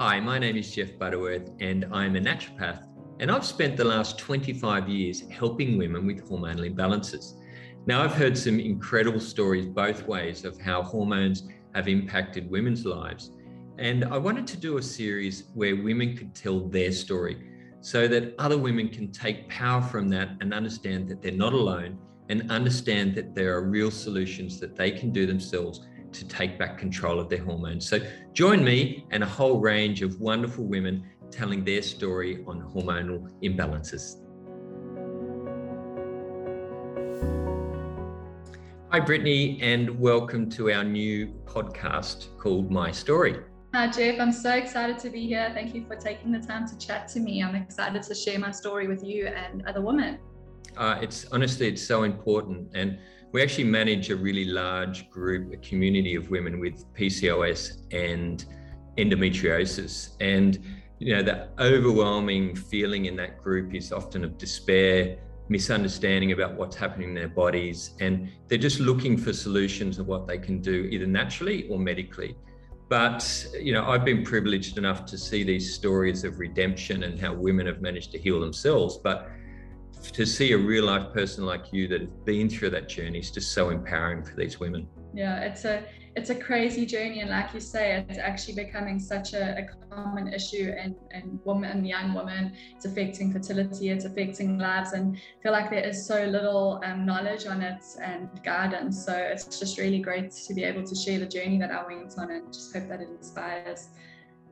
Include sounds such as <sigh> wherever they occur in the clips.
Hi, my name is Jeff Butterworth, and I'm a naturopath. And I've spent the last 25 years helping women with hormonal imbalances. Now, I've heard some incredible stories both ways of how hormones have impacted women's lives. And I wanted to do a series where women could tell their story so that other women can take power from that and understand that they're not alone and understand that there are real solutions that they can do themselves to take back control of their hormones. So join me and a whole range of wonderful women telling their story on hormonal imbalances. Hi, Brittany, and welcome to our new podcast called My Story. Hi, Jeff. I'm so excited to be here. Thank you for taking the time to chat to me. I'm excited to share my story with you and other women. Uh, it's honestly, it's so important. And we actually manage a really large group, a community of women with PCOS and endometriosis. And, you know, the overwhelming feeling in that group is often of despair, misunderstanding about what's happening in their bodies. And they're just looking for solutions of what they can do either naturally or medically. But, you know, I've been privileged enough to see these stories of redemption and how women have managed to heal themselves. But to see a real life person like you that has been through that journey is just so empowering for these women. Yeah, it's a it's a crazy journey, and like you say, it's actually becoming such a, a common issue in, in women, young women. It's affecting fertility, it's affecting lives, and I feel like there is so little um, knowledge on it and guidance. So it's just really great to be able to share the journey that I went on, and just hope that it inspires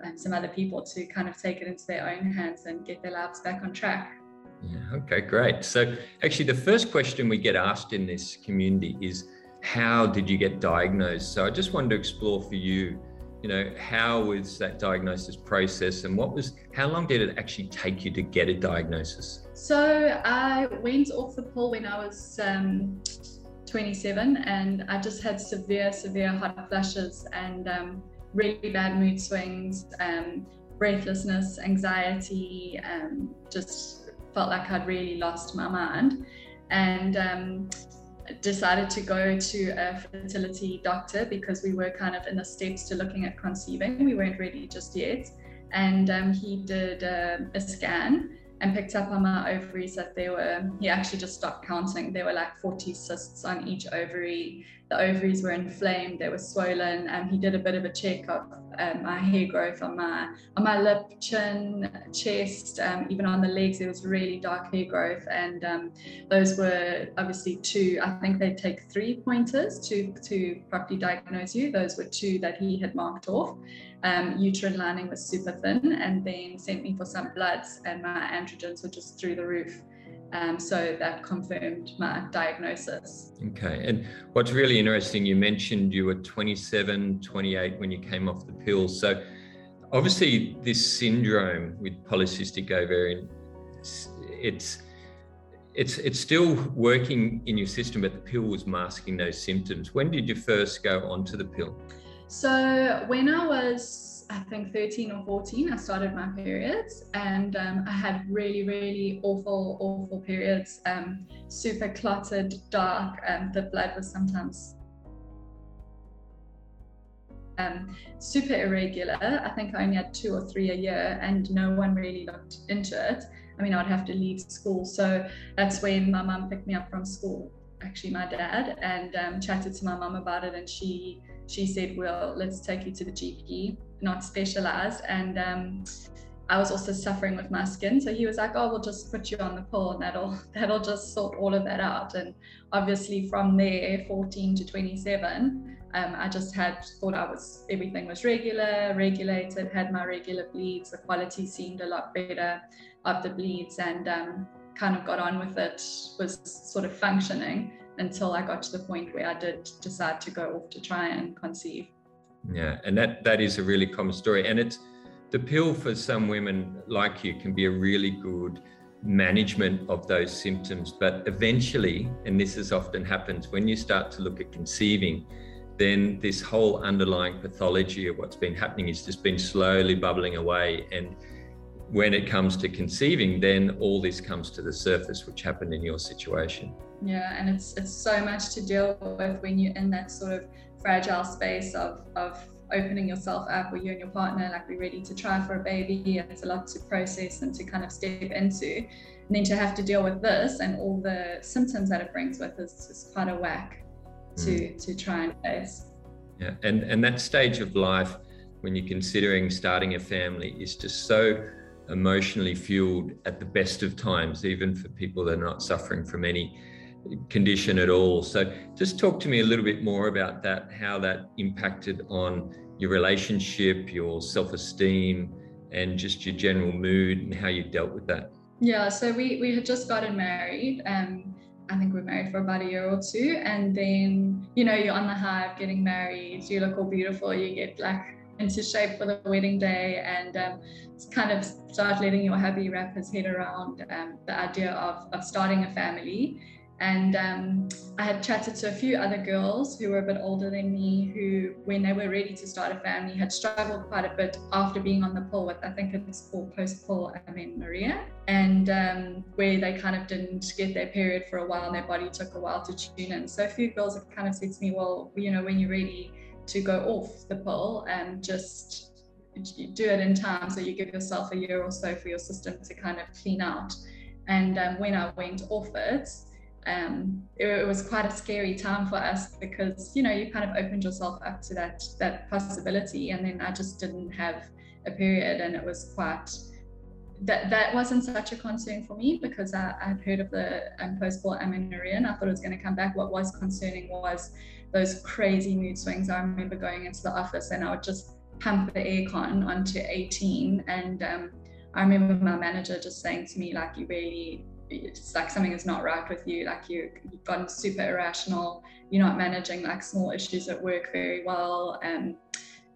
um, some other people to kind of take it into their own hands and get their lives back on track. Yeah, okay, great. So, actually, the first question we get asked in this community is how did you get diagnosed? So, I just wanted to explore for you, you know, how was that diagnosis process and what was, how long did it actually take you to get a diagnosis? So, I went off the pill when I was um, 27 and I just had severe, severe hot flushes and um, really bad mood swings, um, breathlessness, anxiety, um, just felt like I'd really lost my mind and um, decided to go to a fertility doctor because we were kind of in the steps to looking at conceiving. We weren't ready just yet. And um, he did uh, a scan and picked up on my ovaries that there were, he actually just stopped counting. There were like 40 cysts on each ovary. The ovaries were inflamed, they were swollen. And he did a bit of a check of um, my hair growth on my on my lip, chin, chest, um, even on the legs. There was really dark hair growth, and um, those were obviously two. I think they take three pointers to to properly diagnose you. Those were two that he had marked off um, uterine lining was super thin, and then sent me for some bloods, and my androgens were just through the roof. Um, so that confirmed my diagnosis. Okay. And what's really interesting, you mentioned you were 27, 28 when you came off the pill. So obviously, this syndrome with polycystic ovarian, it's it's it's still working in your system, but the pill was masking those symptoms. When did you first go onto the pill? So when I was, I think 13 or 14, I started my periods and um, I had really, really awful, awful periods, um, super clotted, dark, and the blood was sometimes um, super irregular. I think I only had two or three a year, and no one really looked into it. I mean, I'd have to leave school. So that's when my mum picked me up from school, actually, my dad, and um, chatted to my mum about it. And she she said, well, let's take you to the GP, not specialized. And um, I was also suffering with my skin. So he was like, oh, we'll just put you on the pill and that'll, <laughs> that'll just sort all of that out. And obviously from there, 14 to 27, um, I just had thought I was, everything was regular, regulated, had my regular bleeds. The quality seemed a lot better of the bleeds and um, kind of got on with it, was sort of functioning until I got to the point where I did decide to go off to try and conceive. Yeah, and that that is a really common story, and it's the pill for some women like you can be a really good management of those symptoms, but eventually, and this is often happens when you start to look at conceiving, then this whole underlying pathology of what's been happening is just been slowly bubbling away. And when it comes to conceiving, then all this comes to the surface, which happened in your situation. Yeah, and it's it's so much to deal with when you're in that sort of fragile space of of opening yourself up, or you and your partner, like we're ready to try for a baby. It's a lot to process and to kind of step into. And then to have to deal with this and all the symptoms that it brings with is just quite a whack to mm. to try and face. Yeah, and and that stage of life when you're considering starting a family is just so emotionally fueled at the best of times, even for people that are not suffering from any condition at all. So, just talk to me a little bit more about that, how that impacted on your relationship, your self esteem, and just your general mood and how you dealt with that. Yeah, so we, we had just gotten married. Um, I think we are married for about a year or two. And then, you know, you're on the high of getting married, you look all beautiful, you get like into shape for the wedding day and um, kind of start letting your hubby wrap his head around um, the idea of, of starting a family. And um, I had chatted to a few other girls who were a bit older than me, who, when they were ready to start a family, had struggled quite a bit after being on the pill with, I think it's called post pill amenorrhea, and um, where they kind of didn't get their period for a while and their body took a while to tune in. So a few girls have kind of said to me, well, you know, when you're ready to go off the pill and just do it in time so you give yourself a year or so for your system to kind of clean out. And um, when I went off it, um, it, it, was quite a scary time for us because you know you kind of opened yourself up to that that possibility, and then I just didn't have a period, and it was quite that that wasn't such a concern for me because I, I'd heard of the um, post-pill amenorrhea and I thought it was going to come back. What was concerning was those crazy mood swings. I remember going into the office and I would just pump the aircon onto 18, and um, I remember my manager just saying to me like, "You really it's like something is not right with you. Like you you've gotten super irrational. You're not managing like small issues at work very well. And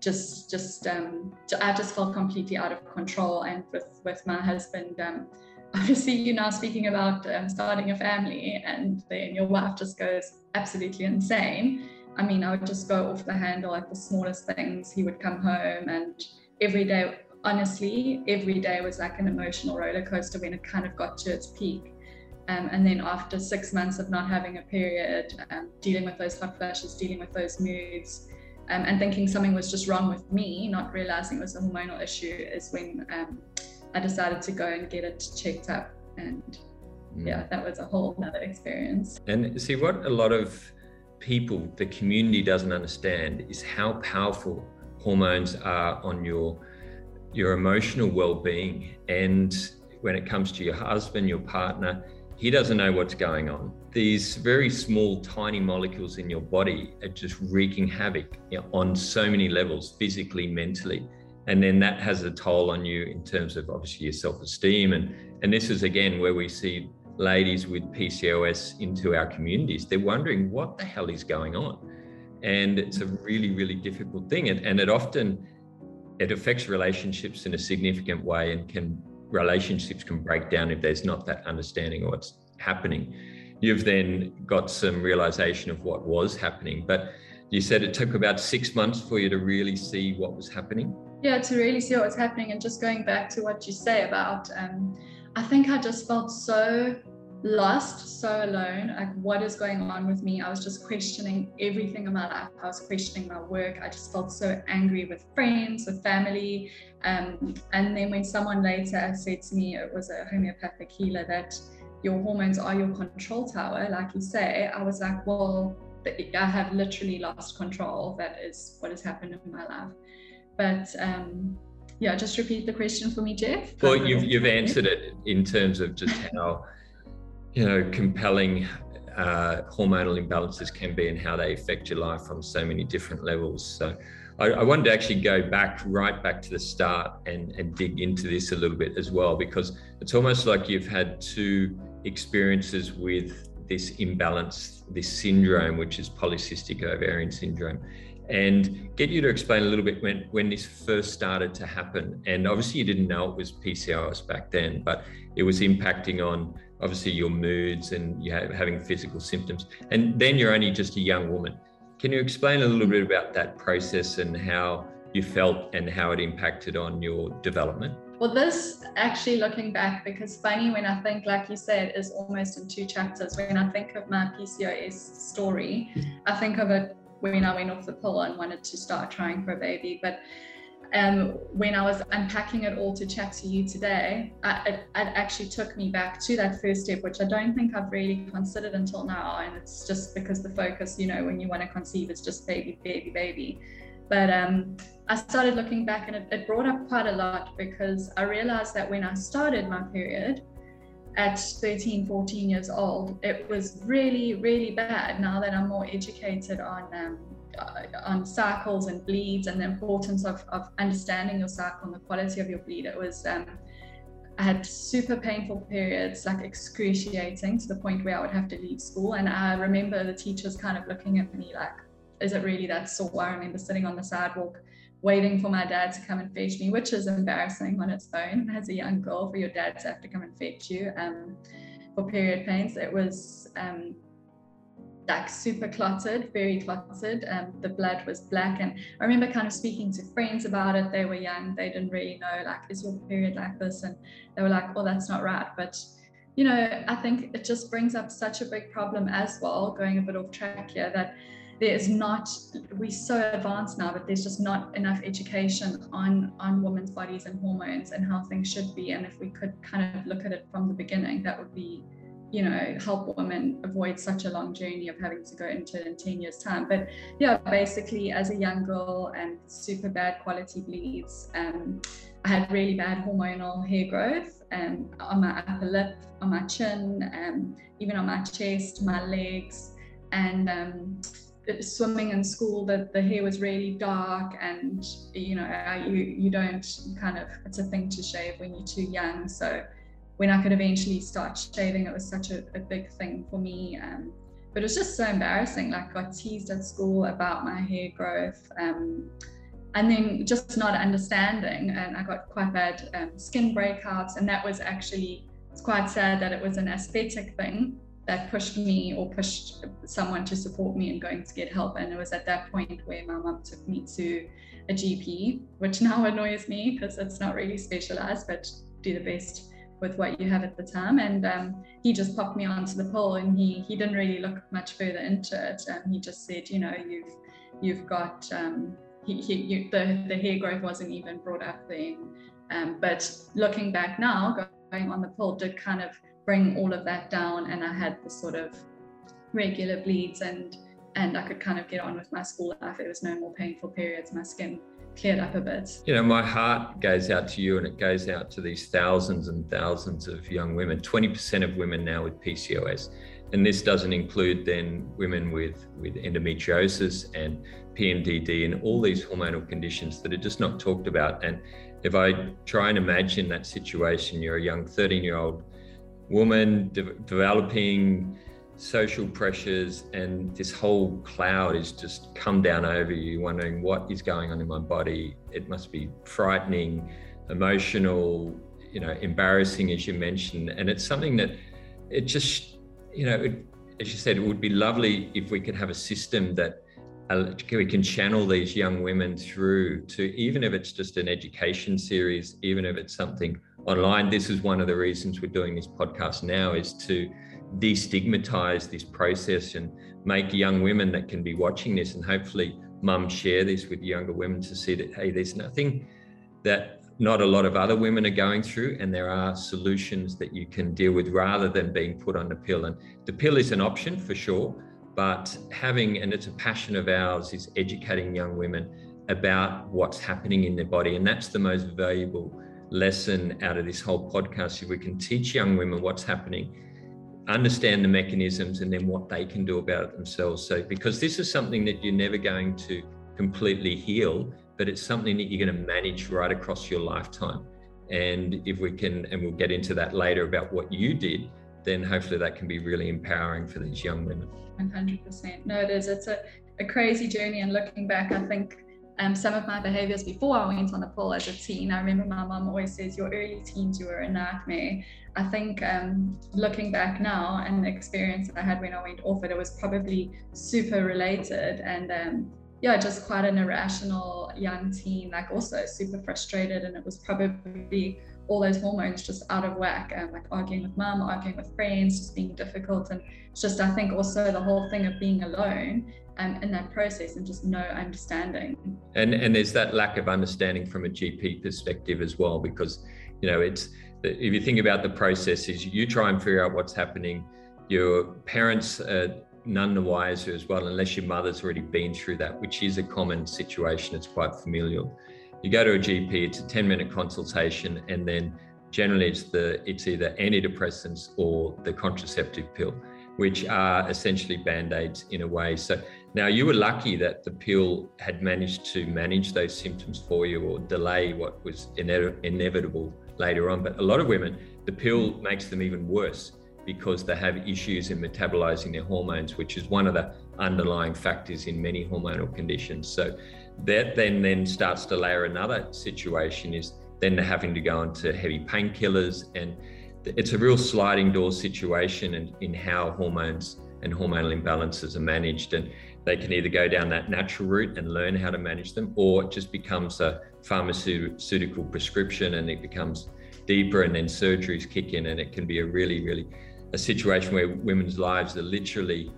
just just um i just felt completely out of control. And with with my husband um <laughs> obviously you're now speaking about um, starting a family and then your wife just goes absolutely insane i mean i would just go off the handle at the smallest things he would come home and every day honestly, every day was like an emotional roller coaster when it kind of got to its peak. Um, and then after six months of not having a period, um, dealing with those hot flashes, dealing with those moods, um, and thinking something was just wrong with me, not realizing it was a hormonal issue, is when um, I decided to go and get it checked up. And. Mm. yeah, that was a whole other experience. And see, what a lot of people, the community doesn't understand is how powerful hormones are on your your emotional well-being. And when it comes to your husband your partner he doesn't know what's going on. These very small tiny molecules in your body are just wreaking havoc on so many levels physically mentally. And then that has a toll on you in terms of obviously your self-esteem. And and this is again where we see ladies with PCOS into our communities. They're wondering what the hell is going on. And it's a really really difficult thing. And, and it often it affects relationships in a significant way and can relationships can break down if there's not that understanding of what's happening. You've then got some realization of what was happening. But you said it took about six months for you to really see what was happening? Yeah to really see what was happening and just going back to what you say about um, i think i just felt so lost, so alone. Like, what is going on with me? I was just questioning everything in my life. I was questioning my work. I just felt so angry with friends, with family. Um, and then when someone later said to me, it was a homeopathic healer, that your hormones are your control tower, like you say, I was like, well, I have literally lost control. That is what has happened in my life. But um, yeah, just repeat the question for me, Jeff. Well, you've, you've answered it in terms of just how you know, compelling uh, hormonal imbalances can be and how they affect your life on so many different levels. So I, I, wanted to actually go back, right back to the start and, and dig into this a little bit as well, because it's almost like you've had two experiences with this imbalance, this syndrome, which is polycystic ovarian syndrome. And get you to explain a little bit when, when this first started to happen. And obviously, you didn't know it was PCOS back then, but it was impacting on obviously your moods and you having physical symptoms. And then you're only just a young woman. Can you explain a little bit about that process and how you felt and how it impacted on your development? Well, this actually looking back, because funny when I think, like you said, is almost in two chapters. When I think of my PCOS story, I think of it when I went off the pill and wanted to start trying for a baby. But um, when I was unpacking it all to chat to you today, I, it, it, actually took me back to that first step, which I don't think I've really considered until now. And it's just because the focus, you know, when you want to conceive, it's just baby, baby, baby. But um, I started looking back and it, it brought up quite a lot because I realized that when I started my period, at 13, 14 years old, it was really, really bad. Now that I'm more educated on um, uh, on cycles and bleeds and the importance of, of understanding your cycle and the quality of your bleed, it was um, I had super painful periods, like excruciating to the point where I would have to leave school. And I remember the teachers kind of looking at me like, "Is it really that sore?" I remember sitting on the sidewalk waiting for my dad to come and fetch me, which is embarrassing on its own as a young girl for your dad to have to come and fetch you um, for period pains. It was um, like super clotted, very clotted. Um, the blood was black. And I remember kind of speaking to friends about it. They were young, they didn't really know, like, is your period like this? And they were like, oh, that's not right. But you know, I think it just brings up such a big problem as well, going a bit off track here, that there's not we're so advanced now but there's just not enough education on on women's bodies and hormones and how things should be. And if we could kind of look at it from the beginning that would be you know help women avoid such a long journey of having to go into in 10 years time. But yeah basically as a young girl and super bad quality bleeds um, i had really bad hormonal hair growth um, on my upper lip on my chin um, even on my chest my legs. And um, swimming in school that the hair was really dark and you know you you don't kind of it's a thing to shave when you're too young. So when I could eventually start shaving it was such a, a big thing for me um, but it was just so embarrassing. Like I got teased at school about my hair growth um, and then just not understanding and I got quite bad um, skin breakouts and that was actually it's quite sad that it was an aesthetic thing that pushed me or pushed someone to support me in going to get help. And it was at that point where my mum took me to a GP, which now <laughs> annoys me because it's not really specialized, but do the best with what you have at the time. And um, he just popped me onto the pill, and he he didn't really look much further into it. And he just said, you know, you've you've got um, he, he you, the the hair growth wasn't even brought up then. Um, but looking back now, going on the pill did kind of bring all of that down and I had the sort of regular bleeds and and I could kind of get on with my school life. There was no more painful periods. My skin cleared up a bit. You know, my heart goes out to you and it goes out to these thousands and thousands of young women. 20% of women now with PCOS. And this doesn't include then women with, with endometriosis and PMDD and all these hormonal conditions that are just not talked about. And if I try and imagine that situation, you're a young 13 year old woman de- developing social pressures and this whole cloud is just come down over you wondering what is going on in my body. It must be frightening emotional you know embarrassing as you mentioned. And it's something that it just you know it, as you said it would be lovely if we could have a system that uh, we can channel these young women through to even if it's just an education series even if it's something online. This is one of the reasons we're doing this podcast now is to destigmatize this process and make young women that can be watching this and hopefully mums share this with younger women to see that hey there's nothing that not a lot of other women are going through and there are solutions that you can deal with rather than being put on the pill and the pill is an option for sure but having and it's a passion of ours is educating young women about what's happening in their body and that's the most valuable lesson out of this whole podcast if we can teach young women what's happening understand the mechanisms and then what they can do about it themselves. So because this is something that you're never going to completely heal but it's something that you're going to manage right across your lifetime. And if we can and we'll get into that later about what you did then hopefully that can be really empowering for these young women. 100% no it is. It's a, a crazy journey and looking back i think um, some of my behaviors before I went on the pill as a teen. I remember my mom always says, Your early teens, you were a nightmare. I think um, looking back now and the experience I had when I went off it, it was probably super related. And um, yeah, just quite an irrational young teen, like also super frustrated. And it was probably all those hormones just out of whack, um, like arguing with mom, arguing with friends, just being difficult. And it's just, I think also the whole thing of being alone um, in that process and just no understanding. And and there's that lack of understanding from a GP perspective as well, because you know it's if you think about the processes, you try and figure out what's happening. Your parents are none the wiser as well, unless your mother's already been through that, which is a common situation. It's quite familial. You go to a GP, it's a 10 minute consultation, and then generally it's the it's either antidepressants or the contraceptive pill, which are essentially band-aids in a way. So now you were lucky that the pill had managed to manage those symptoms for you or delay what was ine- inevitable later on. But a lot of women, the pill makes them even worse because they have issues in metabolizing their hormones, which is one of the underlying factors in many hormonal conditions. So that then then starts to layer another situation is then having to go into heavy painkillers and it's a real sliding door situation in, in how hormones and hormonal imbalances are managed and they can either go down that natural route and learn how to manage them or it just becomes a pharmaceutical prescription and it becomes deeper and then surgeries kick in and it can be a really really a situation where women's lives are literally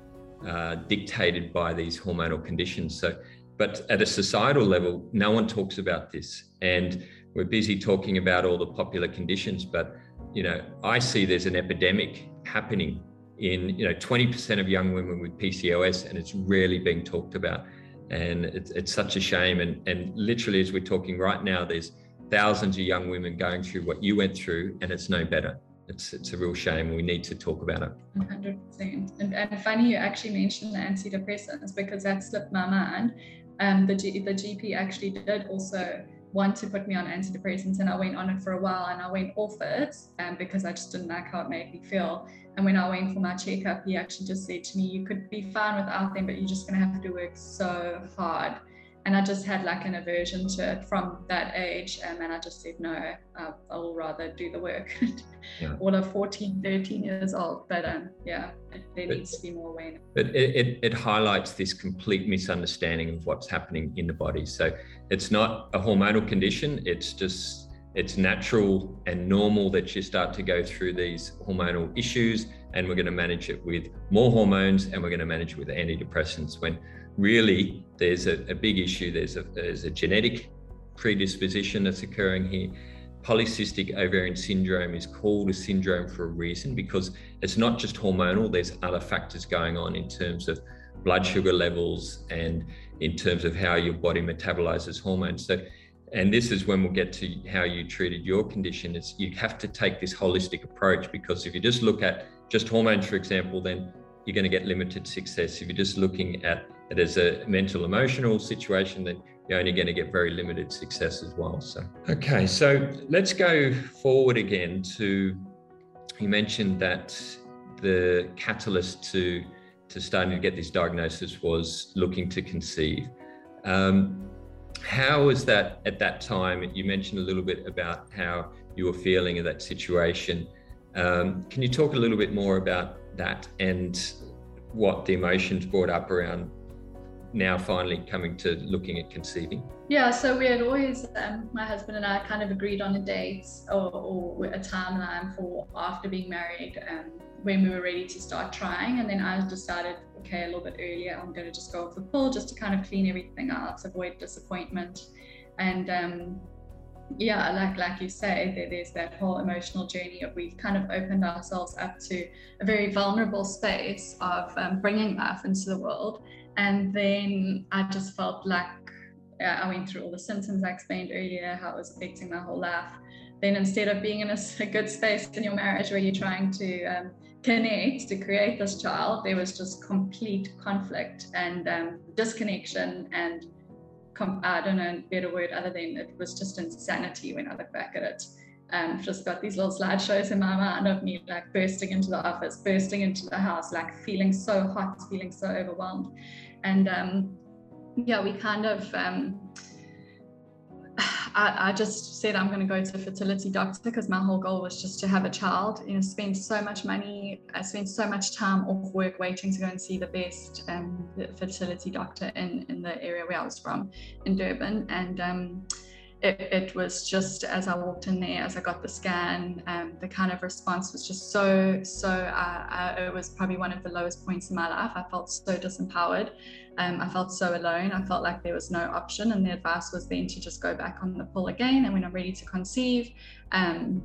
uh, dictated by these hormonal conditions. So but at a societal level no one talks about this and we're busy talking about all the popular conditions but you know i see there's an epidemic happening in you know 20% of young women with pcos and it's rarely being talked about. And it's, it's such a shame. And and literally as we're talking right now there's thousands of young women going through what you went through and it's no better. It's it's a real shame. We need to talk about it. 100% and, and funny you actually mentioned the antidepressants because that slipped my mind. Um the, G, the gp actually did also want to put me on antidepressants and I went on it for a while and I went off it um, because I just didn't like how it made me feel. And when I went for my checkup, he actually just said to me, You could be fine without them, but you're just going to have to work so hard and I just had like an aversion to it from that age. Um, and I just said, no, I, I will rather do the work. <laughs> yeah. All of 14, 13 years old. But um, yeah, there but, needs to be more awareness. But it, it, it, highlights this complete misunderstanding of what's happening in the body. So it's not a hormonal condition, it's just. It's natural and normal that you start to go through these hormonal issues, and we're going to manage it with more hormones and we're going to manage it with antidepressants. When really there's a, a big issue. There's a, there's a genetic predisposition that's occurring here. Polycystic ovarian syndrome is called a syndrome for a reason because it's not just hormonal, there's other factors going on in terms of blood sugar levels and in terms of how your body metabolizes hormones. So, and this is when we'll get to how you treated your condition. It's you have to take this holistic approach because if you just look at just hormones, for example, then you're going to get limited success. If you're just looking at it as a mental emotional situation, that you're only going to get very limited success as well. So, okay, so let's go forward again to you mentioned that the catalyst to to starting to get this diagnosis was looking to conceive. Um, how was that at that time? You mentioned a little bit about how you were feeling in that situation. Um, can you talk a little bit more about that and what the emotions brought up around now finally coming to looking at conceiving? Yeah, so we had always, um, my husband and I kind of agreed on a date or, or a timeline for after being married um, when we were ready to start trying. And then I decided, okay, a little bit earlier, I'm going to just go off the pill just to kind of clean everything out, avoid disappointment. And um, yeah, like like you say, there, there's that whole emotional journey of we've kind of opened ourselves up to a very vulnerable space of um, bringing life into the world, and then I just felt like uh, I went through all the symptoms I explained earlier, how it was affecting my whole life. Then instead of being in a, <laughs> a good space in your marriage where you're trying to um, connect to create this child, there was just complete conflict and um, disconnection and I don't know a better word other than it was just insanity when I look back at it. Um, just got these little slideshows in my mind of me like bursting into the office, bursting into the house, like feeling so hot, feeling so overwhelmed. And um, yeah, we kind of um, <sighs> I, I, just said I'm going to go to a fertility doctor because my whole goal was just to have a child. You know, spend so much money, I spent so much time off work waiting to go and see the best um, fertility doctor in in the area where I was from, in Durban, and um, it, it, was just as I walked in there, as I got the scan, um, the kind of response was just so, so, uh, uh, it was probably one of the lowest points in my life. I felt so disempowered. Um, I felt so alone. I felt like there was no option. And the advice was then to just go back on the pill again. And when I'm ready to conceive, um,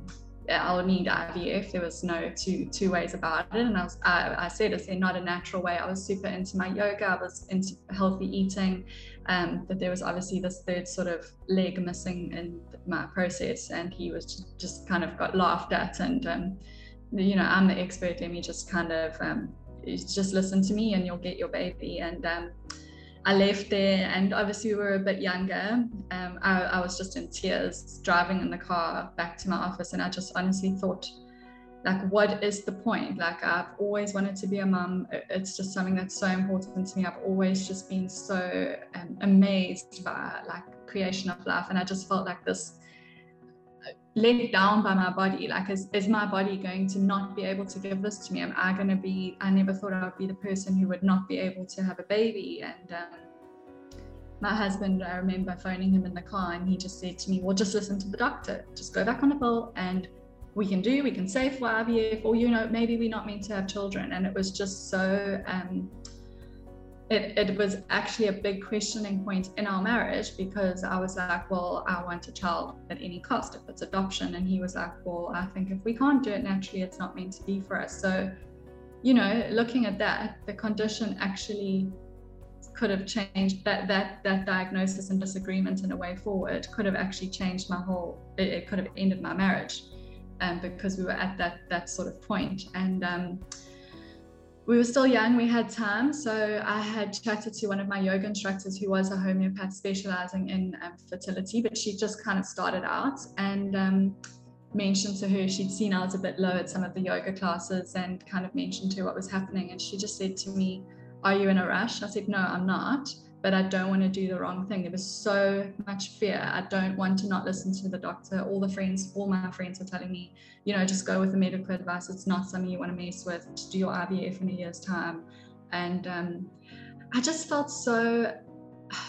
I'll need IVF. There was no two two ways about it. And I, was, I, I said, it's not a natural way. I was super into my yoga. I was into healthy eating. Um, but there was obviously this third sort of leg missing in my process. And he was just, just kind of got laughed at. And, um, you know, I'm the expert. Let me just kind of um, just listen to me and you'll get your baby. And um, I left there, and obviously we were a bit younger. Um, I, I, was just in tears driving in the car back to my office, and I just honestly thought, like, what is the point? Like, I've always wanted to be a mum. It's just something that's so important to me. I've always just been so um, amazed by like creation of life, and I just felt like this let down by my body like is, is my body going to not be able to give this to me am i going to be i never thought i would be the person who would not be able to have a baby and um, my husband i remember phoning him in the car and he just said to me well just listen to the doctor just go back on the pill and we can do we can save for ivf or you know maybe we're not meant to have children and it was just so um, it, it was actually a big questioning point in our marriage because I was like, well, I want a child at any cost if it's adoption. And he was like, well, I think if we can't do it naturally, it's not meant to be for us. So, you know, looking at that, the condition actually could have changed that that that diagnosis and disagreement in a way forward could have actually changed my whole it, it could have ended my marriage um, because we were at that that sort of point and um, we were still young, we had time. So I had chatted to one of my yoga instructors who was a homeopath specializing in um, fertility, but she just kind of started out and um, mentioned to her she'd seen I was a bit low at some of the yoga classes and kind of mentioned to her what was happening. And she just said to me, Are you in a rush? I said, No, I'm not but I don't want to do the wrong thing. There was so much fear. I don't want to not listen to the doctor. All the friends, all my friends were telling me, you know, just go with the medical advice. It's not something you want to mess with. Just do your IVF in a year's time. And um, I just felt so,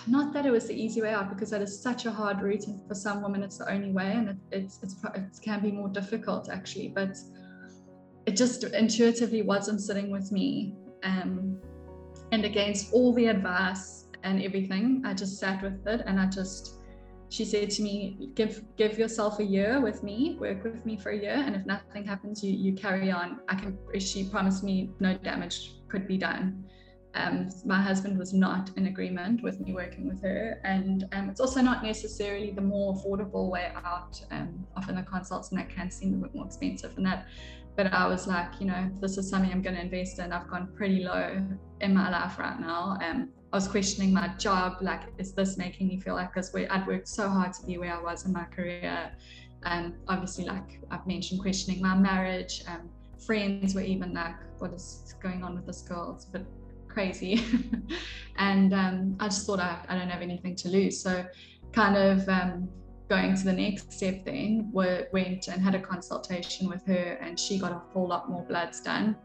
not that it was the easy way out because that is such a hard route. And for some women, it's the only way. And it, it's, it's, it can be more difficult actually. But it just intuitively wasn't sitting with me. Um, and against all the advice and everything. I just sat with it and I just she said to me, give give yourself a year with me, work with me for a year, and if nothing happens, you you carry on. I can she promised me no damage could be done. Um, my husband was not in agreement with me working with her, and um, it's also not necessarily the more affordable way out. Um, often the consults and that can seem a bit more expensive, and that. But I was like, you know, this is something I'm going to invest in. I've gone pretty low in my life right now. Um, I was questioning my job, like, is this making me feel like this? I'd worked so hard to be where I was in my career. And obviously, like I've mentioned, questioning my marriage. Um, friends were even like, what is going on with this girl? It's a bit crazy. <laughs> and um, I just thought I, I don't have anything to lose. So, kind of um, going to the next step then, went and had a consultation with her, and she got a whole lot more bloods done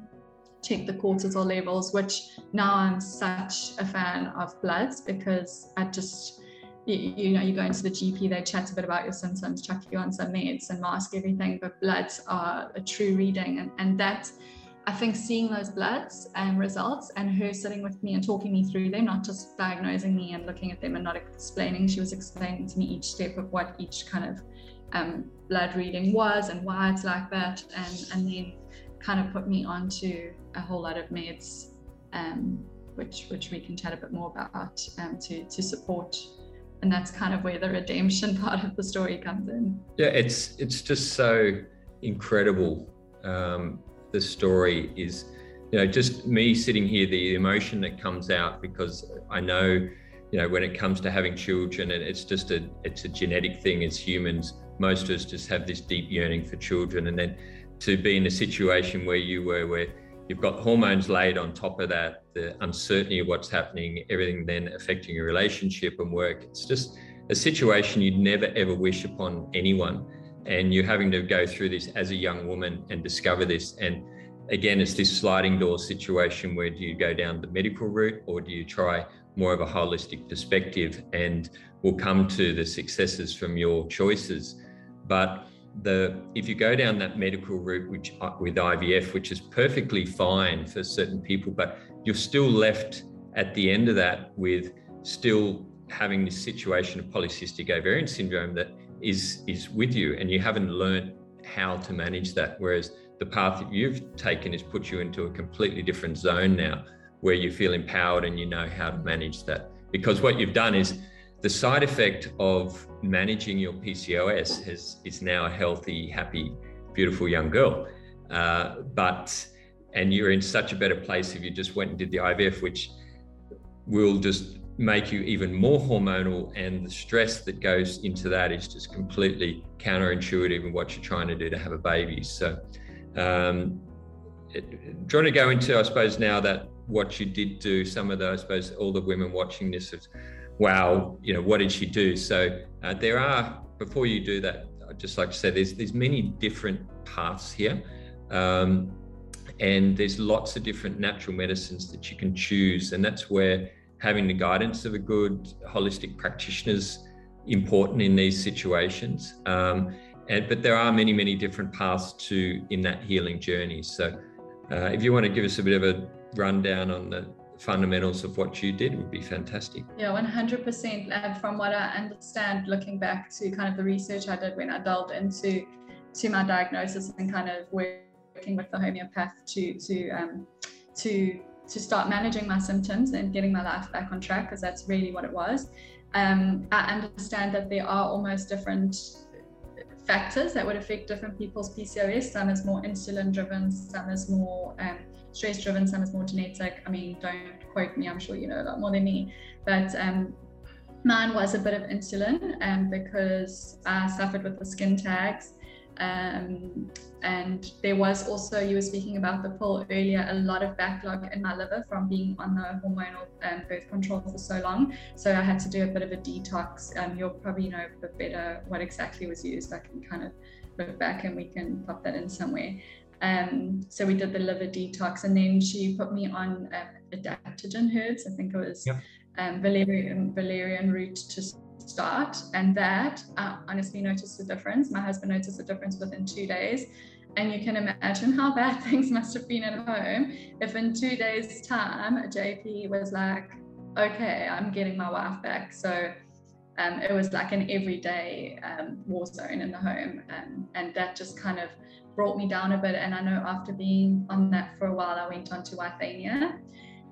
check the cortisol levels, which now I'm such a fan of bloods because I just, you, know, you go into the GP, they chat a bit about your symptoms, chuck you on some meds and mask everything, but bloods are a true reading. And, and that, I think seeing those bloods and results and her sitting with me and talking me through them, not just diagnosing me and looking at them and not explaining, she was explaining to me each step of what each kind of um, blood reading was and why it's like that. And, and then kind of put me onto a whole lot of meds, um, which which we can chat a bit more about um, to to support. And that's kind of where the redemption <laughs> part of the story comes in. Yeah, it's it's just so incredible. Um, the story is, you know, just me sitting here, the emotion that comes out because I know, you know, when it comes to having children, and it's just a it's a genetic thing as humans. Most of us just have this deep yearning for children, and then to be in a situation where you were, where you've got hormones laid on top of that, the uncertainty of what's happening, everything then affecting your relationship and work. It's just a situation you'd never ever wish upon anyone. And you're having to go through this as a young woman and discover this. And again, it's this sliding door situation where do you go down the medical route or do you try more of a holistic perspective and we'll come to the successes from your choices. But the if you go down that medical route, which uh, with IVF, which is perfectly fine for certain people, but you're still left at the end of that with still having this situation of polycystic ovarian syndrome that is is with you, and you haven't learned how to manage that. Whereas the path that you've taken has put you into a completely different zone now, where you feel empowered and you know how to manage that. Because what you've done is the side effect of managing your PCOS has, is now a healthy, happy, beautiful young girl. Uh, but and you're in such a better place if you just went and did the IVF, which will just make you even more hormonal. And the stress that goes into that is just completely counterintuitive in what you're trying to do to have a baby. So, um, trying to go into, I suppose, now that what you did do, some of the, I suppose, all the women watching this is wow, you know, what did she do? So uh, there are, before you do that, I'd just like to say there's, there's many different paths here. Um, and there's lots of different natural medicines that you can choose. And that's where having the guidance of a good holistic practitioner is important in these situations. Um, and, but there are many, many different paths to in that healing journey. So uh, if you want to give us a bit of a rundown on the fundamentals of what you did would be fantastic. Yeah, 100%. And from what I understand, looking back to kind of the research I did when I delved into to my diagnosis and kind of working with the homeopath to to um, to to start managing my symptoms and getting my life back on track, because that's really what it was. Um, I understand that there are almost different factors that would affect different people's PCOS. Some is more insulin driven, some is more um, stress driven, some is more genetic. I mean, don't quote me, I'm sure you know a lot more than me. But um, mine was a bit of insulin um, because I suffered with the skin tags. Um, and there was also, you were speaking about the pill earlier, a lot of backlog in my liver from being on the hormonal um, birth control for so long. So I had to do a bit of a detox. Um, you'll probably know better what exactly was used. I can kind of look back and we can pop that in somewhere. Um, so we did the liver detox, and then she put me on um, adaptogen herbs. I think it was yep. um, valerian valerian root to start, and that I honestly noticed a difference. My husband noticed a difference within two days. And you can imagine how bad <laughs> things must have been at home if in two days' time JP was like, okay, I'm getting my wife back. So um, it was like an everyday um, war zone in the home. Um, and that just kind of brought me down a bit. And I know after being on that for a while, I went on to Withania.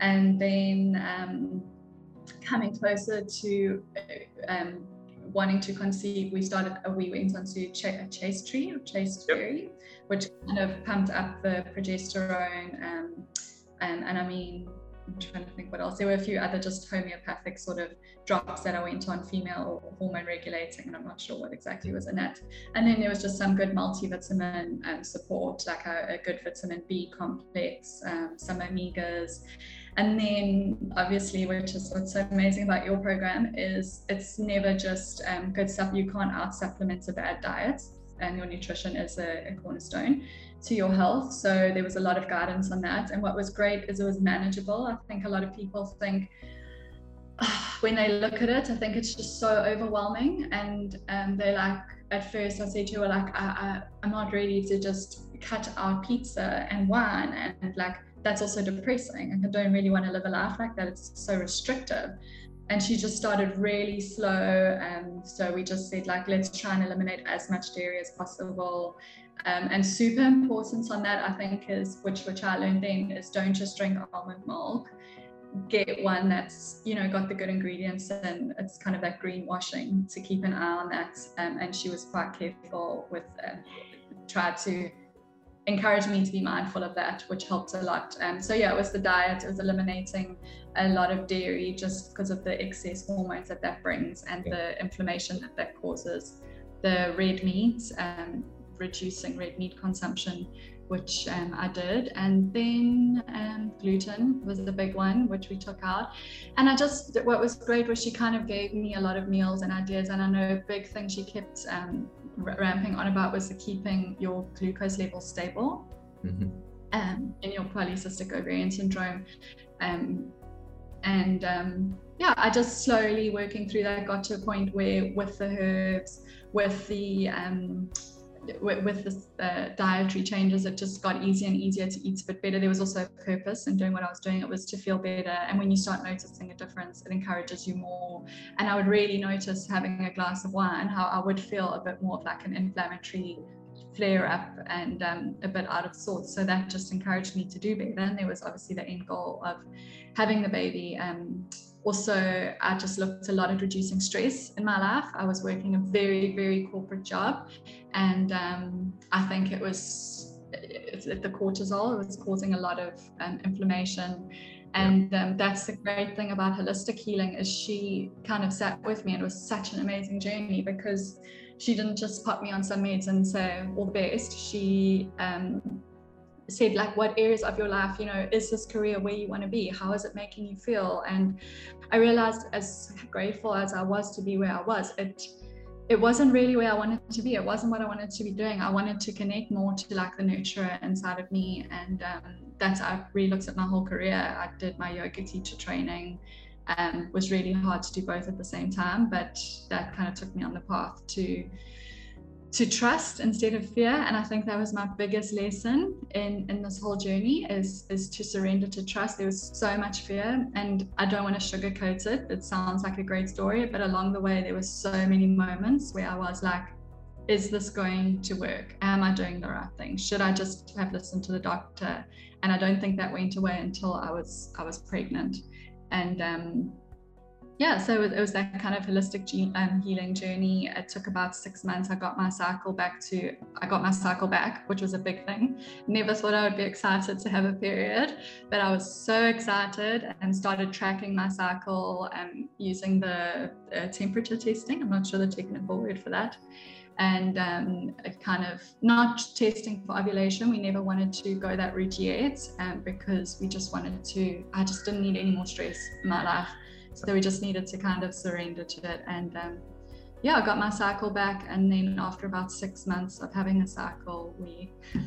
And then um, coming closer to um, wanting to conceive, we started, uh, we went on to Ch- Chaste Tree or Chaste yep. Berry, which kind of pumped up the progesterone. Um, and, and I mean, I'm trying to think what else. There were a few other just homeopathic sort of drops that I went on, female hormone regulating, and I'm not sure what exactly was in it. And then there was just some good multivitamin um, support, like a, a, good vitamin B complex, um, some omegas. And then, obviously, which is what's so amazing about your program, is it's never just um, good stuff. You can't out supplement a bad diet, and your nutrition is a, a cornerstone to your health. So there was a lot of guidance on that. And what was great is it was manageable. I think a lot of people think <sighs> when they look at it, I think it's just so overwhelming. And um, they like, at first, I said to her, like, I, I, I'm not ready to just cut out pizza and wine. And, and like, that's also depressing. And I don't really want to live a life like that. It's so restrictive and she just started really slow and so we just said like let's try and eliminate as much dairy as possible um, and super important on that, I think, is which which I learned then is don't just drink almond milk. Get one that's you know got the good ingredients and it's kind of that greenwashing to keep an eye on that. Um, and she was quite careful with uh, tried to encourage me to be mindful of that, which helped a lot. Um, so yeah, it was the diet. It was eliminating a lot of dairy just because of the excess hormones that that brings and yeah. the inflammation that that causes. The red meat, um, reducing red meat consumption, which um, I did. And then um, gluten was the big one, which we took out. And I just, what was great was she kind of gave me a lot of meals and ideas. And I know a big thing she kept um, ramping on about was the keeping your glucose level stable. Mm-hmm. Um, in your polycystic ovarian syndrome, um, and um, yeah, I just slowly working through that got to a point where with the herbs, with the um, with, with the uh, dietary changes, it just got easier and easier to eat a bit better. There was also a purpose in doing what I was doing. It was to feel better. And when you start noticing a difference, it encourages you more. And I would really notice having a glass of wine, how I would feel a bit more of like an inflammatory flare up and um, a bit out of sorts. So that just encouraged me to do better. And there was obviously the end goal of having the baby. Um, also, I just looked a lot at reducing stress in my life. I was working a very, very corporate job, and um, I think it was the cortisol. It was causing a lot of um, inflammation. And um, that's the great thing about holistic healing is she kind of sat with me and it was such an amazing journey because she didn't just put me on some meds and say all the best. She um, said like what areas of your life you know is this career where you want to be? How is it making you feel? And i realized as grateful as i was to be where i was it it wasn't really where i wanted to be. It wasn't what i wanted to be doing. I wanted to connect more to like the nurturer inside of me. And um, that's i really looked at my whole career. I did my yoga teacher training um, was really hard to do both at the same time but that kind of took me on the path to to trust instead of fear. And i think that was my biggest lesson in in this whole journey is is to surrender to trust. There was so much fear and i don't want to sugarcoat it. It sounds like a great story but along the way there was so many moments where i was like is this going to work? Am i doing the right thing? Should i just have listened to the doctor? And i don't think that went away until i was i was pregnant. And um, yeah, so it was that kind of holistic um, healing journey. It took about six months. I got my cycle back to, I got my cycle back, which was a big thing. Never thought I would be excited to have a period, but I was so excited and started tracking my cycle and using the uh, temperature testing. I'm not sure the technical word for that. And um, kind of not testing for ovulation. We never wanted to go that route yet um, because we just wanted to, I just didn't need any more stress in my life so we just needed to kind of surrender to it. And um, yeah, I got my cycle back. And then after about six months of having a cycle, we <laughs>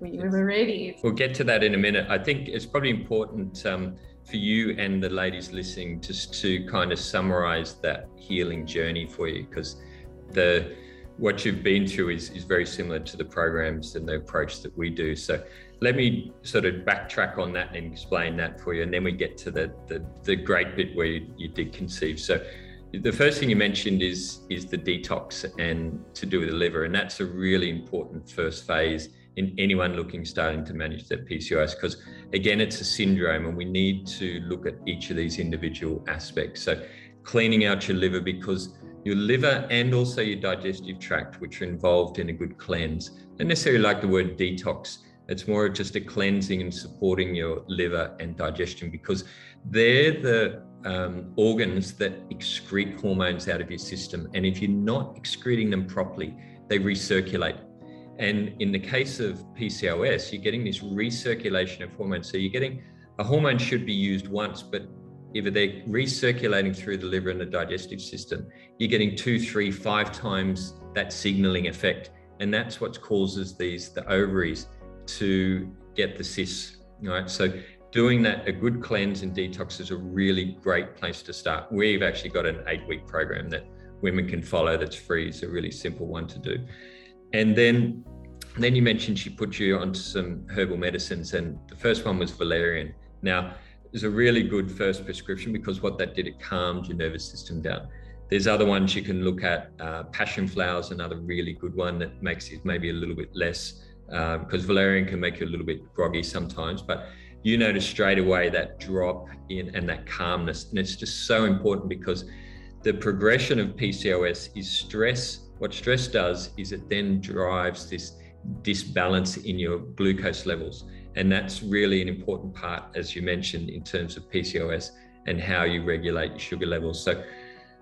we, we, were ready. We'll get to that in a minute. I think it's probably important um, for you and the ladies listening just to kind of summarize that healing journey for you because the what you've been through is, is very similar to the programs and the approach that we do. So let me sort of backtrack on that and explain that for you, and then we get to the the, the great bit where you, you did conceive. So, the first thing you mentioned is is the detox and to do with the liver, and that's a really important first phase in anyone looking starting to manage their PCOS because again, it's a syndrome, and we need to look at each of these individual aspects. So, cleaning out your liver because your liver and also your digestive tract, which are involved in a good cleanse. Don't necessarily like the word detox it's more just a cleansing and supporting your liver and digestion because they're the um, organs that excrete hormones out of your system. And if you're not excreting them properly, they recirculate. And in the case of PCOS, you're getting this recirculation of hormones. So you're getting a hormone should be used once, but if they're recirculating through the liver and the digestive system, you're getting two, three, five times that signaling effect. And that's what causes these the ovaries to get the cysts. Right. So doing that, a good cleanse and detox is a really great place to start. We've actually got an eight week program that women can follow that's free. It's a really simple one to do. And then then you mentioned she put you onto some herbal medicines, and the first one was valerian. Now, was a really good first prescription because what that did, it calmed your nervous system down. There's other ones you can look at. Uh, passion flowers, another really good one that makes it maybe a little bit less because um, valerian can make you a little bit groggy sometimes, but you notice straight away that drop in and that calmness. And it's just so important because the progression of PCOS is stress. What stress does is it then drives this disbalance in your glucose levels. And that's really an important part, as you mentioned, in terms of PCOS and how you regulate your sugar levels. So,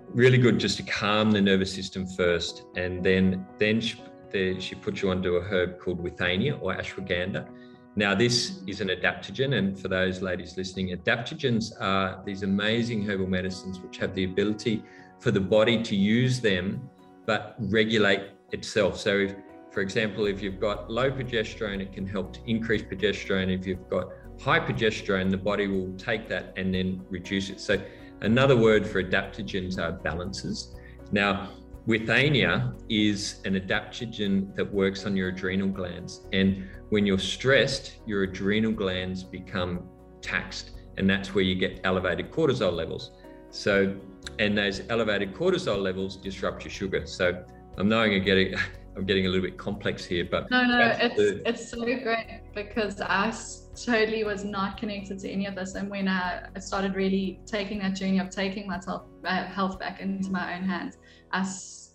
really good just to calm the nervous system first, and then then there, she put you onto a herb called withania or ashwagandha. Now, this is an adaptogen, and for those ladies listening, adaptogens are these amazing herbal medicines which have the ability for the body to use them but regulate itself. So, if, for example, if you've got low progesterone, it can help to increase progesterone. If you've got high progesterone, the body will take that and then reduce it. So another word for adaptogens are balances. Now, Withania is an adaptogen that works on your adrenal glands. And when you're stressed, your adrenal glands become taxed, and that's where you get elevated cortisol levels. So, and those elevated cortisol levels disrupt your sugar. So, I'm knowing I'm getting, <laughs> I'm getting a little bit complex here, but no, no, it's the... it's so great because I totally was not connected to any of this, and when I started really taking that journey of taking myself uh, health back into my own hands, I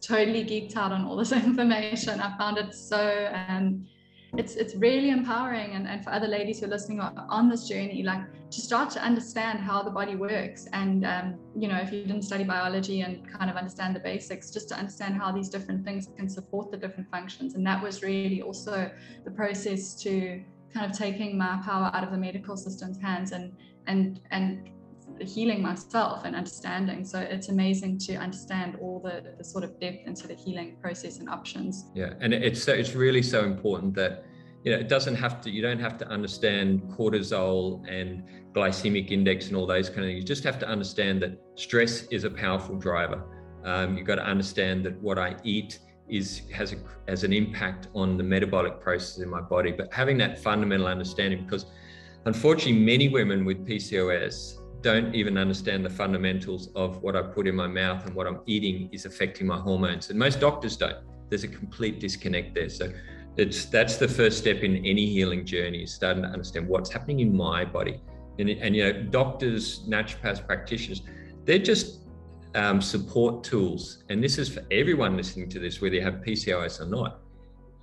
totally geeked out on all this <laughs> information. I found it so um, it's it's really empowering. And, and for other ladies who are listening on this journey like to start to understand how the body works and um, you know if you didn't study biology and kind of understand the basics just to understand how these different things can support the different functions. And that was really also the process to kind of taking my power out of the medical system's hands and and and healing myself and understanding. So it's amazing to understand all the, the sort of depth into the healing process and options. Yeah, and it's so it's really so important that you know it doesn't have to you don't have to understand cortisol and glycemic index and all those kind of things. You just have to understand that stress is a powerful driver. Um, you've got to understand that what I eat is has a, has an impact on the metabolic process in my body. But having that fundamental understanding, because unfortunately, many women with PCOS don't even understand the fundamentals of what I put in my mouth and what I'm eating is affecting my hormones. And most doctors don't. There's a complete disconnect there. So it's that's the first step in any healing journey is starting to understand what's happening in my body. And, and you know, doctors, naturopaths, practitioners, they're just um, support tools. And this is for everyone listening to this, whether you have PCOS or not.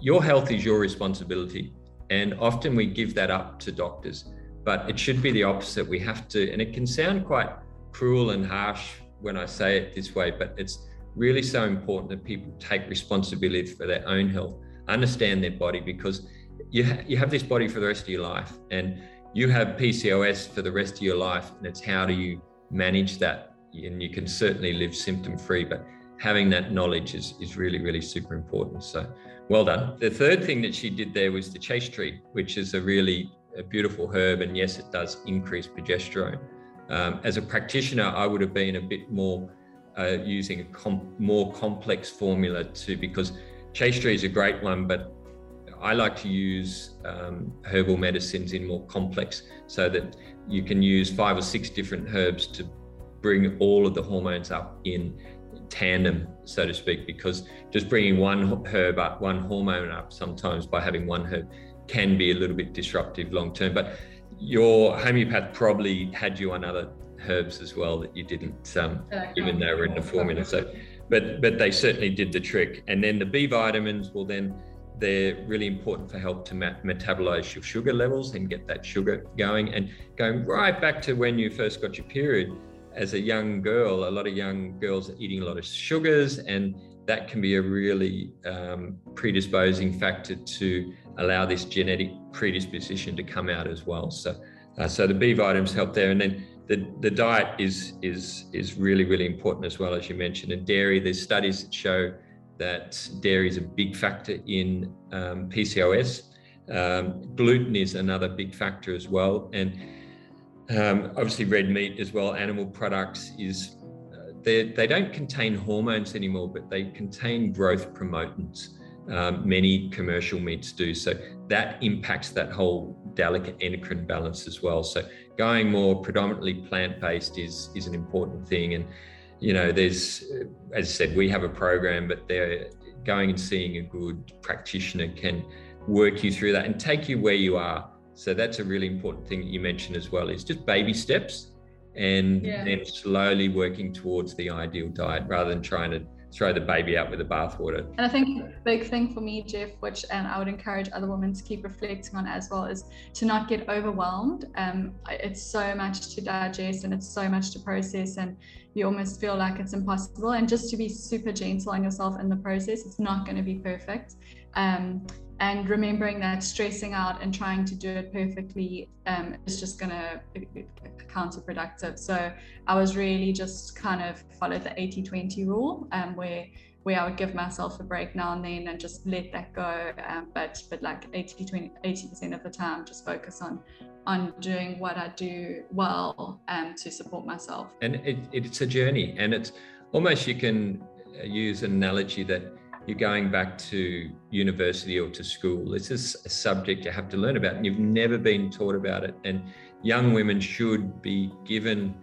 Your health is your responsibility. And often we give that up to doctors but it should be the opposite. We have to, and it can sound quite cruel and harsh when I say it this way, but it's really so important that people take responsibility for their own health, understand their body, because you, ha- you have this body for the rest of your life and you have PCOS for the rest of your life. And it's how do you manage that? And you can certainly live symptom free, but having that knowledge is, is really, really super important. So well done. The third thing that she did there was the chaste tree, which is a really a beautiful herb, and yes, it does increase progesterone. Um, as a practitioner, I would have been a bit more uh, using a com- more complex formula too, because chaste tree is a great one, but I like to use um, herbal medicines in more complex, so that you can use five or six different herbs to bring all of the hormones up in tandem, so to speak, because just bringing one herb up, one hormone up sometimes by having one herb can be a little bit disruptive long term. But your homeopath probably had you on other herbs as well that you didn't, um, even though they were in the formula. So, but but they certainly did the trick. And then the B vitamins well then they're really important for help to metabolize your sugar levels and get that sugar going. And going right back to when you first got your period, as a young girl, a lot of young girls are eating a lot of sugars, and that can be a really um, predisposing factor to allow this genetic predisposition to come out as well. So, uh, so the B vitamins help there, and then the, the diet is is is really really important as well as you mentioned. And dairy, there's studies that show that dairy is a big factor in um, PCOS. Um, gluten is another big factor as well, and um, obviously red meat as well. Animal products is they don't contain hormones anymore, but they contain growth promotants um, many commercial meats do. So that impacts that whole delicate endocrine balance as well. So going more predominantly plant-based is is an important thing. And you know, there's as I said, we have a program, but they're going and seeing a good practitioner can work you through that and take you where you are. So that's a really important thing that you mentioned as well. Is just baby steps and yeah. then slowly working towards the ideal diet rather than trying to throw the baby out with the bathwater. And I think a big thing for me, Jeff, which and I would encourage other women to keep reflecting on as well, is to not get overwhelmed. Um, it's so much to digest and it's so much to process, and you almost feel like it's impossible. And just to be super gentle on yourself in the process, it's not going to be perfect. Um, and remembering that stressing out and trying to do it perfectly um, is just going to be counterproductive so i was really just kind of followed the 80 20 rule um, where where I would give myself a break now and then and just let that go. Um, but but like 80, 20, 80% of the time, just focus on on doing what I do well um, to support myself. And it, it's a journey, and it's almost you can uh, use an analogy that you're going back to university or to school. This is a subject you have to learn about, and you've never been taught about it. And young women should be given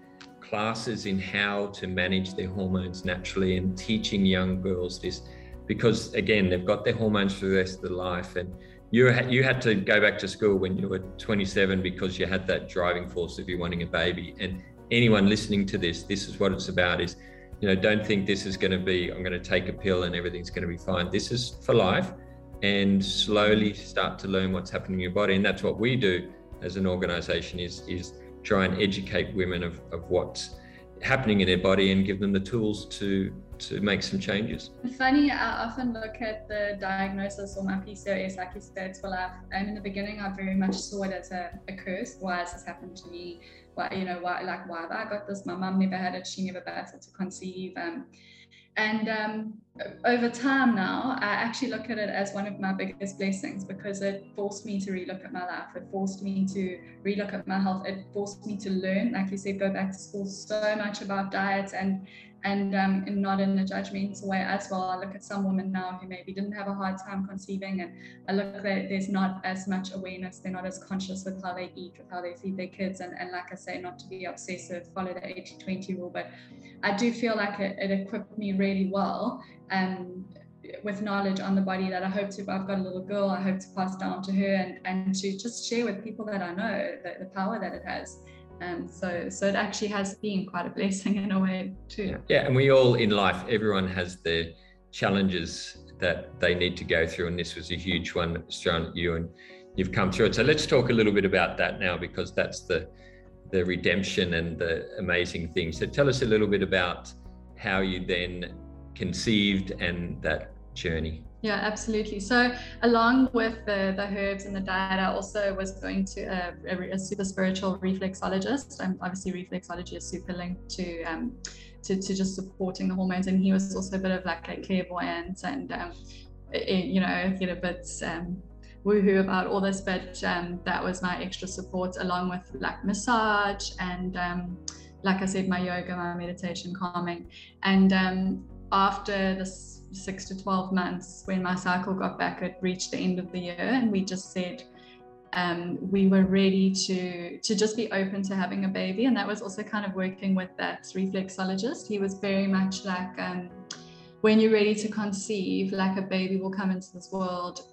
classes in how to manage their hormones naturally and teaching young girls this because again they've got their hormones for the rest of their life and you you had to go back to school when you were 27 because you had that driving force of you wanting a baby and anyone listening to this this is what it's about is you know don't think this is going to be i'm going to take a pill and everything's going to be fine. This is for life and slowly start to learn what's happening in your body. And that's what we do as an organization is is try and educate women of, of what's happening in their body and give them the tools to to make some changes. Funny, I often look at the diagnosis or my PCOS, like you said, for life. And in the beginning, I very much saw it as a, a curse. Why has this happened to me? Why, you know, why, like, why have I got this? My mum never had it. She never battled to conceive. Um, and um, over time now, I actually look at it as one of my biggest blessings because it forced me to relook at my life. It forced me to relook at my health. It forced me to learn, like you said, go back to school so much about diet and and um, not in a judgmental way as well. I look at some women now who maybe didn't have a hard time conceiving, and I look that there's not as much awareness. They're not as conscious with how they eat, with how they feed their kids, and, and like I say, not to be obsessive, follow the 80-20 rule. But I do feel like it, it equipped me really well. Um, with knowledge on the body that I hope to, I've got a little girl, I hope to pass down to her and, and to just share with people that I know the, the power that it has. And so, so it actually has been quite a blessing in a way too. Yeah, and we all in life, everyone has their challenges that they need to go through, and this was a huge one that was thrown at you, and you've come through it. So let's talk a little bit about that now, because that's the the redemption and the amazing thing. So tell us a little bit about how you then conceived and that journey. Yeah, absolutely. So, along with the, the herbs and the diet, I also was going to a, a, a super spiritual reflexologist. And obviously, reflexology is super linked to, um, to to just supporting the hormones. And he was also a bit of like a clairvoyant and um, it, you know get a bit um, woohoo about all this. But um, that was my extra support, along with like massage and um, like I said, my yoga, my meditation, calming, and um, after this six to 12 months, when my cycle got back, it reached the end of the year, and we just said um, we were ready to to just be open to having a baby, and that was also kind of working with that reflexologist. He was very much like. Um, when you're ready to conceive, like a baby will come into this world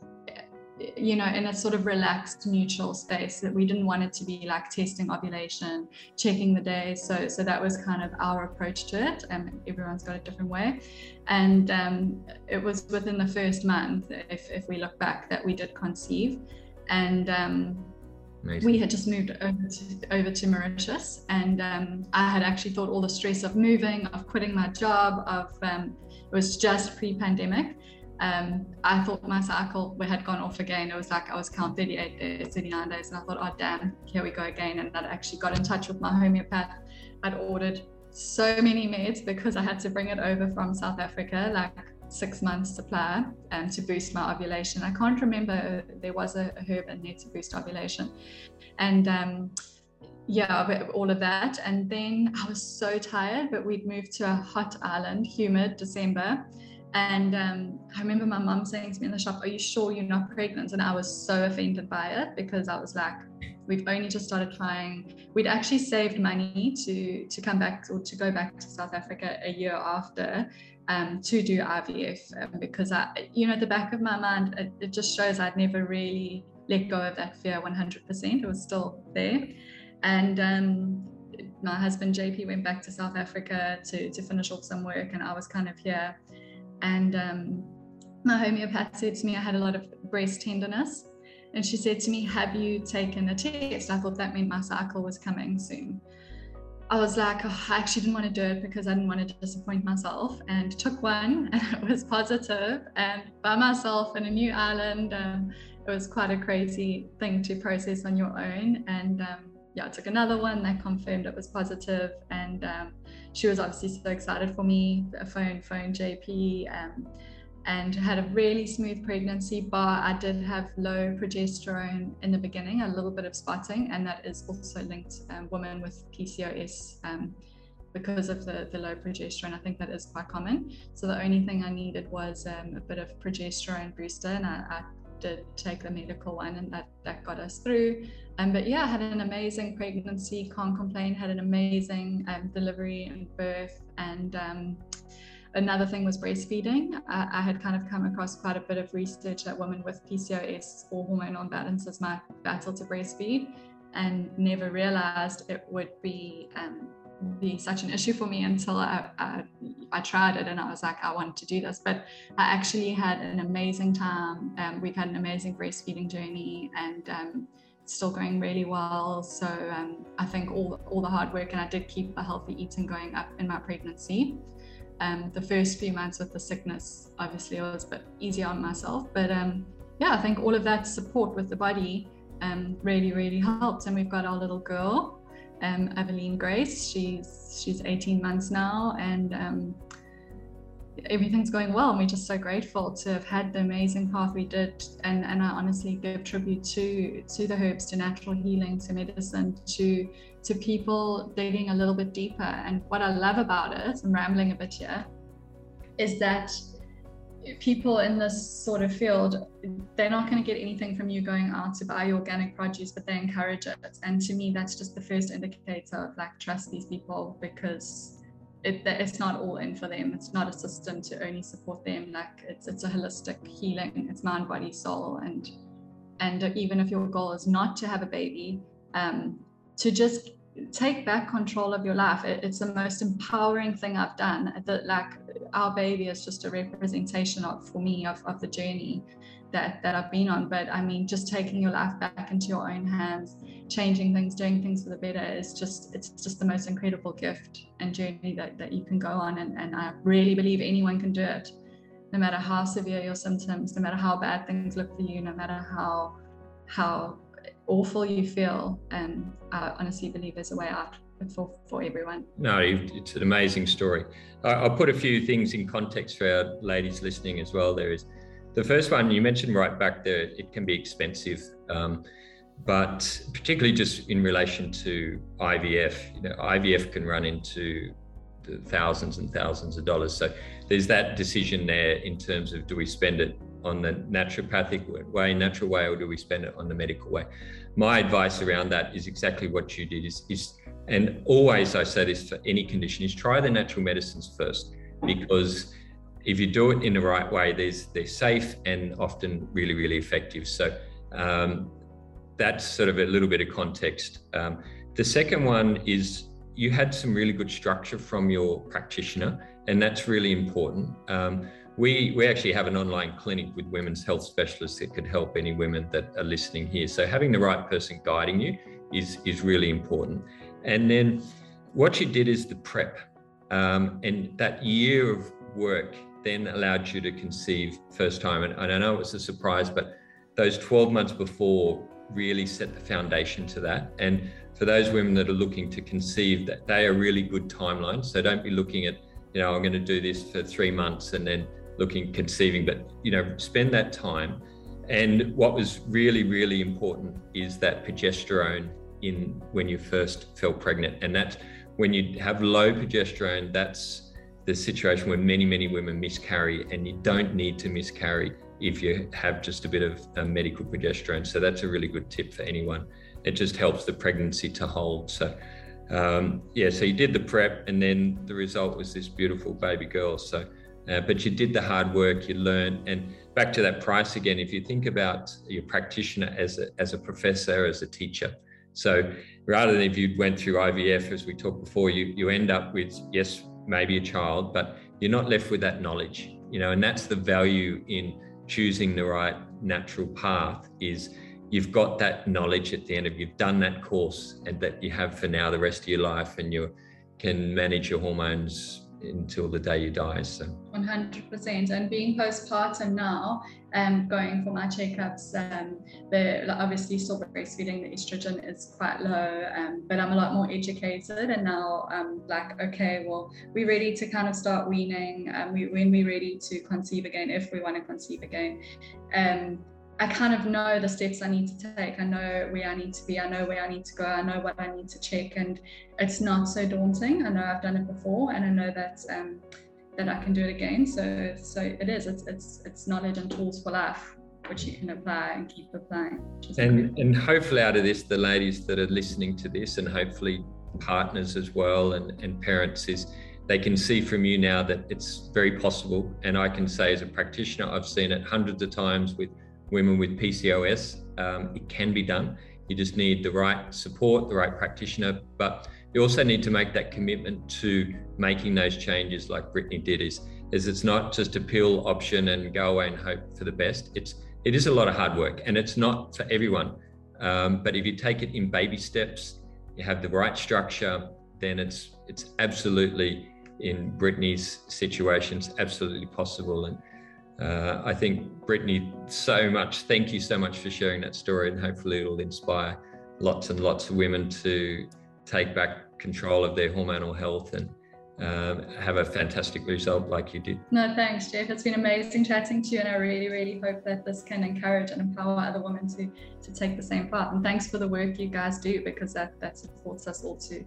you know, in a sort of relaxed, mutual space that we didn't want it to be like testing ovulation, checking the days. So, so that was kind of our approach to it. And everyone's got a different way. And um, it was within the first month, if, if we look back, that we did conceive. And um, we had just moved over to, over to Mauritius, and um, I had actually thought all the stress of moving, of quitting my job, of um, it was just pre-pandemic, um, I thought my cycle had gone off again. It was like I was count 38 days, 39 days, and I thought, oh damn, here we go again. And I'd actually got in touch with my homeopath. I'd ordered so many meds because I had to bring it over from South Africa, like six months supply, um, to boost my ovulation. I can't remember uh, there was a, a herb in there to boost ovulation, and um, yeah, all of that. And then I was so tired, but we'd moved to a hot island, humid December and um, I remember my mum saying to me in the shop, Are you sure you're not pregnant? And I was so offended by it because I was like, We've only just started trying. We'd actually saved money to to come back or to go back to South Africa a year after um, to do IVF um, because I, you know, at the back of my mind, it, it just shows I'd never really let go of that fear 100%. It was still there. And um, my husband JP went back to South Africa to, to finish off some work, and I was kind of here and um, my homeopath said to me I had a lot of breast tenderness. And she said to me, Have you taken a test? I thought that meant my cycle was coming soon. I was like, oh, I actually didn't want to do it because I didn't want to disappoint myself and took one <laughs> and it was positive and by myself in a new island. Um, it was quite a crazy thing to process on your own. And um, yeah, I took another one that confirmed it was positive, and um, she was obviously so excited for me. A phone, phone JP, um, and had a really smooth pregnancy. But I did have low progesterone in the beginning, a little bit of spotting, and that is also linked um, women with PCOS um, because of the, the low progesterone. I think that is quite common. So the only thing I needed was um, a bit of progesterone booster, and I, I, did take the medical one, and that that got us through. Um, but yeah, I had an amazing pregnancy. Can't complain. Had an amazing um, delivery and birth, and um, another thing was breastfeeding. I, had kind of come across quite a bit of research that women with PCOS or hormonal imbalances might battle to breastfeed, and never realized it would be um, be such an issue for me until I, I, I, tried it and I was like, I want to do this. But I actually had an amazing time. Um, we've had an amazing breastfeeding journey and um, still going really well. So um, I think all, all the hard work and I did keep a healthy eating going up in my pregnancy. Um, the first few months with the sickness, obviously, it was a bit easier on myself. But um, yeah, I think all of that support with the body um, really, really helped. And we've got our little girl um, Evelyn Grace. She's she's 18 months now, and um, everything's going well. And we're just so grateful to have had the amazing path we did. And and I honestly give tribute to to the herbs, to natural healing, to medicine, to to people digging a little bit deeper. And what I love about it, I'm rambling a bit here, is that people in this sort of field, they're not going to get anything from you going out to buy organic produce, but they encourage it. And to me, that's just the first indicator of like trust these people because it, it's not all in for them. It's not a system to only support them. Like it's it's a holistic healing. It's mind, body, soul, and and even if your goal is not to have a baby, um, to just take back control of your life. It, it's the most empowering thing I've done. That like our baby is just a representation of for me of, of the journey that that I've been on. But I mean, just taking your life back into your own hands, changing things, doing things for the better is just it's just the most incredible gift and journey that, that you can go on. And, and I really believe anyone can do it, no matter how severe your symptoms, no matter how bad things look for you, no matter how how awful you feel. And I honestly believe there's a way out for, for everyone. No, it's an amazing story. I'll put a few things in context for our ladies listening as well. There is the first one you mentioned right back there, it can be expensive. Um, but particularly just in relation to IVF, you know, IVF can run into thousands and thousands of dollars. So there's that decision there in terms of do we spend it on the naturopathic way, natural way, or do we spend it on the medical way? My advice around that is exactly what you did is, is and always I say this for any condition is try the natural medicines first because if you do it in the right way, they're safe and often really, really effective. So um, that's sort of a little bit of context. Um, the second one is you had some really good structure from your practitioner, and that's really important. Um, we we actually have an online clinic with women's health specialists that could help any women that are listening here. So having the right person guiding you is is really important. And then what you did is the prep, um, and that year of work then allowed you to conceive first time. And, and I know it was a surprise, but those 12 months before really set the foundation to that. And for those women that are looking to conceive, that they are really good timelines. So don't be looking at, you know, I'm going to do this for three months and then looking conceiving, but you know, spend that time. And what was really, really important is that progesterone in when you first fell pregnant. And that's when you have low progesterone, that's the situation where many, many women miscarry, and you don't need to miscarry if you have just a bit of a medical progesterone. So that's a really good tip for anyone. It just helps the pregnancy to hold. So um, yeah, so you did the prep, and then the result was this beautiful baby girl. So uh, but you did the hard work, you learned, and back to that price again. If you think about your practitioner as a, as a professor, as a teacher, so rather than if you went through IVF, as we talked before, you you end up with yes, maybe a child, but you're not left with that knowledge, you know, and that's the value in choosing the right natural path is you've got that knowledge at the end of you've done that course and that you have for now the rest of your life and you can manage your hormones until the day you die. So 100%. And being postpartum now, and um, going for my checkups, um, the obviously still breastfeeding, the estrogen is quite low, um, but I'm a lot more educated. And now I'm like, okay, well, we're ready to kind of start weaning. Um, we, when we're ready to conceive again, if we want to conceive again. Um, I kind of know the steps I need to take. I know where I need to be. I know where I need to go. I know what I need to check, and it's not so daunting. I know I've done it before, and I know that um, that I can do it again. So, so it is. It's it's it's knowledge and tools for life, which you can apply and keep applying. And and hopefully, out of this, the ladies that are listening to this, and hopefully partners as well, and and parents is they can see from you now that it's very possible. And I can say, as a practitioner, I've seen it hundreds of times with women with PCOS. Um, it can be done. You just need the right support, the right practitioner, but you also need to make that commitment to making those changes like Brittany did is, is it's not just a pill option and go away and hope for the best. It's, it is a lot of hard work and it's not for everyone. Um, but if you take it in baby steps, you have the right structure, then it's, it's absolutely in Brittany's situations, absolutely possible. And uh, I think Brittany, so much. Thank you so much for sharing that story, and hopefully it'll inspire lots and lots of women to take back control of their hormonal health and um, have a fantastic result like you did. No, thanks, Jeff. It's been amazing chatting to you, and I really, really hope that this can encourage and empower other women to to take the same path. And thanks for the work you guys do because that that supports us all to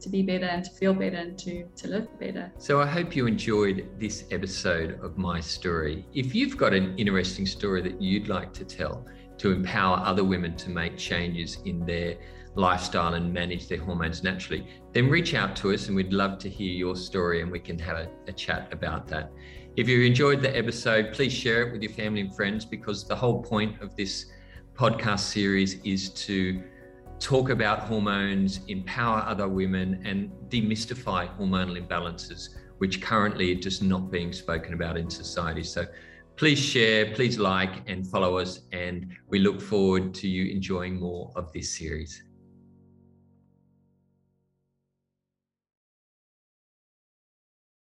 to be better and to feel better and to, to live better. So I hope you enjoyed this episode of My Story. If you've got an interesting story that you'd like to tell to empower other women to make changes in their lifestyle and manage their hormones naturally, then reach out to us and we'd love to hear your story and we can have a, a chat about that. If you enjoyed the episode, please share it with your family and friends because the whole point of this podcast series is to talk about hormones, empower other women, and demystify hormonal imbalances, which currently are just not being spoken about in society. So please share, please like, and follow us. And we look forward to you enjoying more of this series.